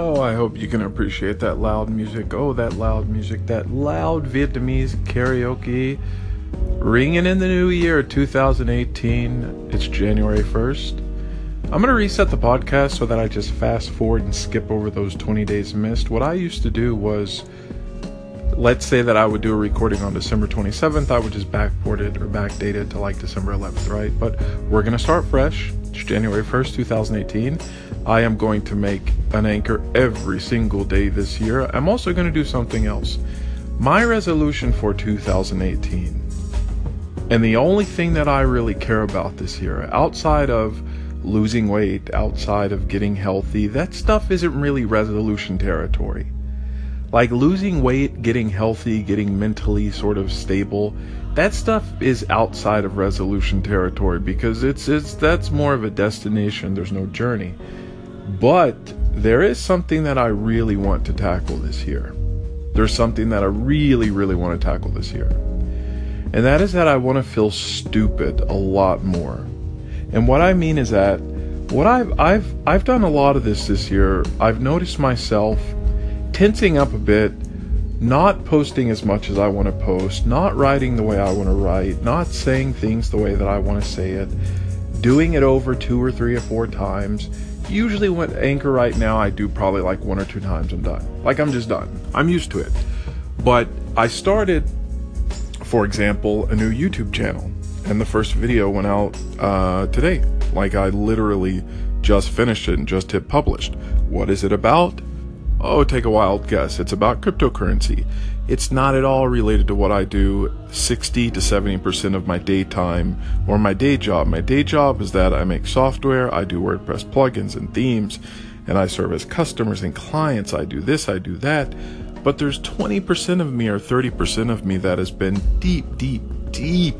Oh, I hope you can appreciate that loud music. Oh, that loud music, that loud Vietnamese karaoke ringing in the new year 2018. It's January 1st. I'm going to reset the podcast so that I just fast forward and skip over those 20 days missed. What I used to do was let's say that I would do a recording on December 27th, I would just backport it or backdate it to like December 11th, right? But we're going to start fresh. It's January 1st, 2018. I am going to make an anchor every single day this year. I'm also going to do something else. My resolution for 2018, and the only thing that I really care about this year, outside of losing weight, outside of getting healthy, that stuff isn't really resolution territory. Like losing weight, getting healthy, getting mentally sort of stable, that stuff is outside of resolution territory because it's it's that's more of a destination, there's no journey. But there is something that I really want to tackle this year. There's something that I really, really want to tackle this year. And that is that I want to feel stupid a lot more. And what I mean is that what I've I've I've done a lot of this this year. I've noticed myself tensing up a bit, not posting as much as I want to post, not writing the way I want to write, not saying things the way that I want to say it, doing it over two or three or four times usually when anchor right now I do probably like one or two times I'm done. Like I'm just done. I'm used to it. But I started, for example, a new YouTube channel, and the first video went out uh, today. Like I literally just finished it and just hit published. What is it about? Oh, take a wild guess. It's about cryptocurrency. It's not at all related to what I do 60 to 70% of my daytime or my day job. My day job is that I make software, I do WordPress plugins and themes, and I serve as customers and clients. I do this, I do that. But there's 20% of me or 30% of me that has been deep, deep, deep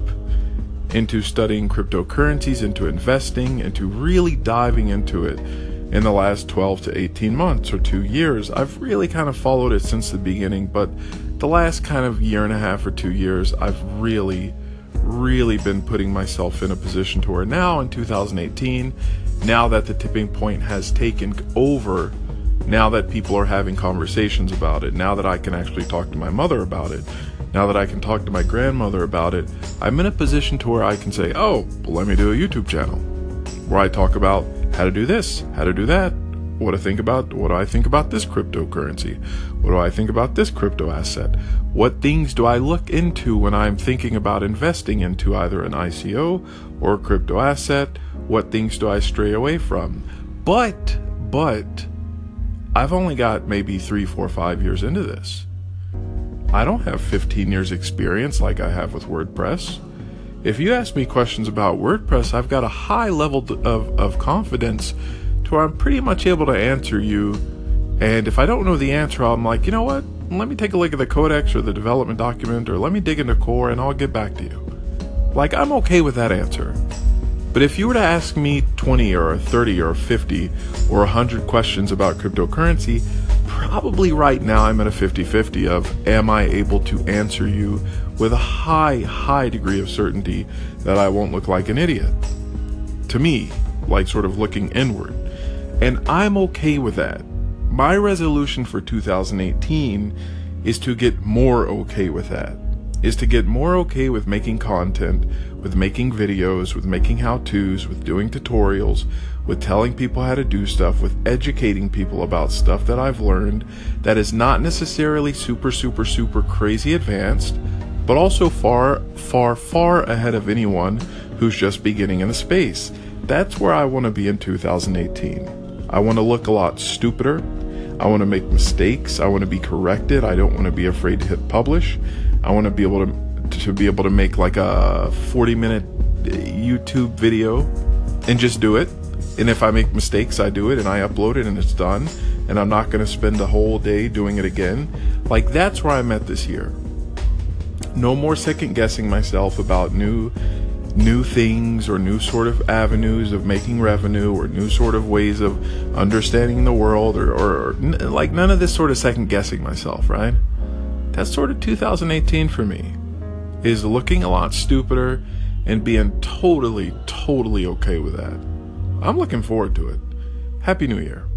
into studying cryptocurrencies, into investing, into really diving into it in the last 12 to 18 months or two years. I've really kind of followed it since the beginning, but the last kind of year and a half or two years, I've really, really been putting myself in a position to where now in 2018, now that the tipping point has taken over, now that people are having conversations about it, now that I can actually talk to my mother about it, now that I can talk to my grandmother about it, I'm in a position to where I can say, oh, well, let me do a YouTube channel where I talk about how to do this, how to do that, what to think about, what do I think about this cryptocurrency, what do I think about this crypto asset, what things do I look into when I'm thinking about investing into either an ICO or a crypto asset, what things do I stray away from. But, but, I've only got maybe three, four, five years into this. I don't have 15 years experience like I have with WordPress. If you ask me questions about WordPress, I've got a high level of, of confidence to where I'm pretty much able to answer you. And if I don't know the answer, I'm like, you know what? Let me take a look at the codex or the development document, or let me dig into core and I'll get back to you. Like, I'm okay with that answer. But if you were to ask me 20 or 30 or 50 or 100 questions about cryptocurrency, probably right now I'm at a 50 50 of am I able to answer you with a high, high degree of certainty that I won't look like an idiot. To me, like sort of looking inward. And I'm okay with that. My resolution for 2018 is to get more okay with that. Is to get more okay with making content, with making videos, with making how to's, with doing tutorials, with telling people how to do stuff, with educating people about stuff that I've learned that is not necessarily super, super, super crazy advanced, but also far, far, far ahead of anyone who's just beginning in the space. That's where I want to be in 2018. I want to look a lot stupider. I want to make mistakes. I want to be corrected. I don't want to be afraid to hit publish. I want to be able to to be able to make like a 40 minute YouTube video and just do it. And if I make mistakes, I do it and I upload it and it's done. And I'm not going to spend a whole day doing it again. Like that's where I'm at this year no more second guessing myself about new new things or new sort of avenues of making revenue or new sort of ways of understanding the world or, or, or like none of this sort of second guessing myself right that's sort of 2018 for me is looking a lot stupider and being totally totally okay with that. I'm looking forward to it. Happy new year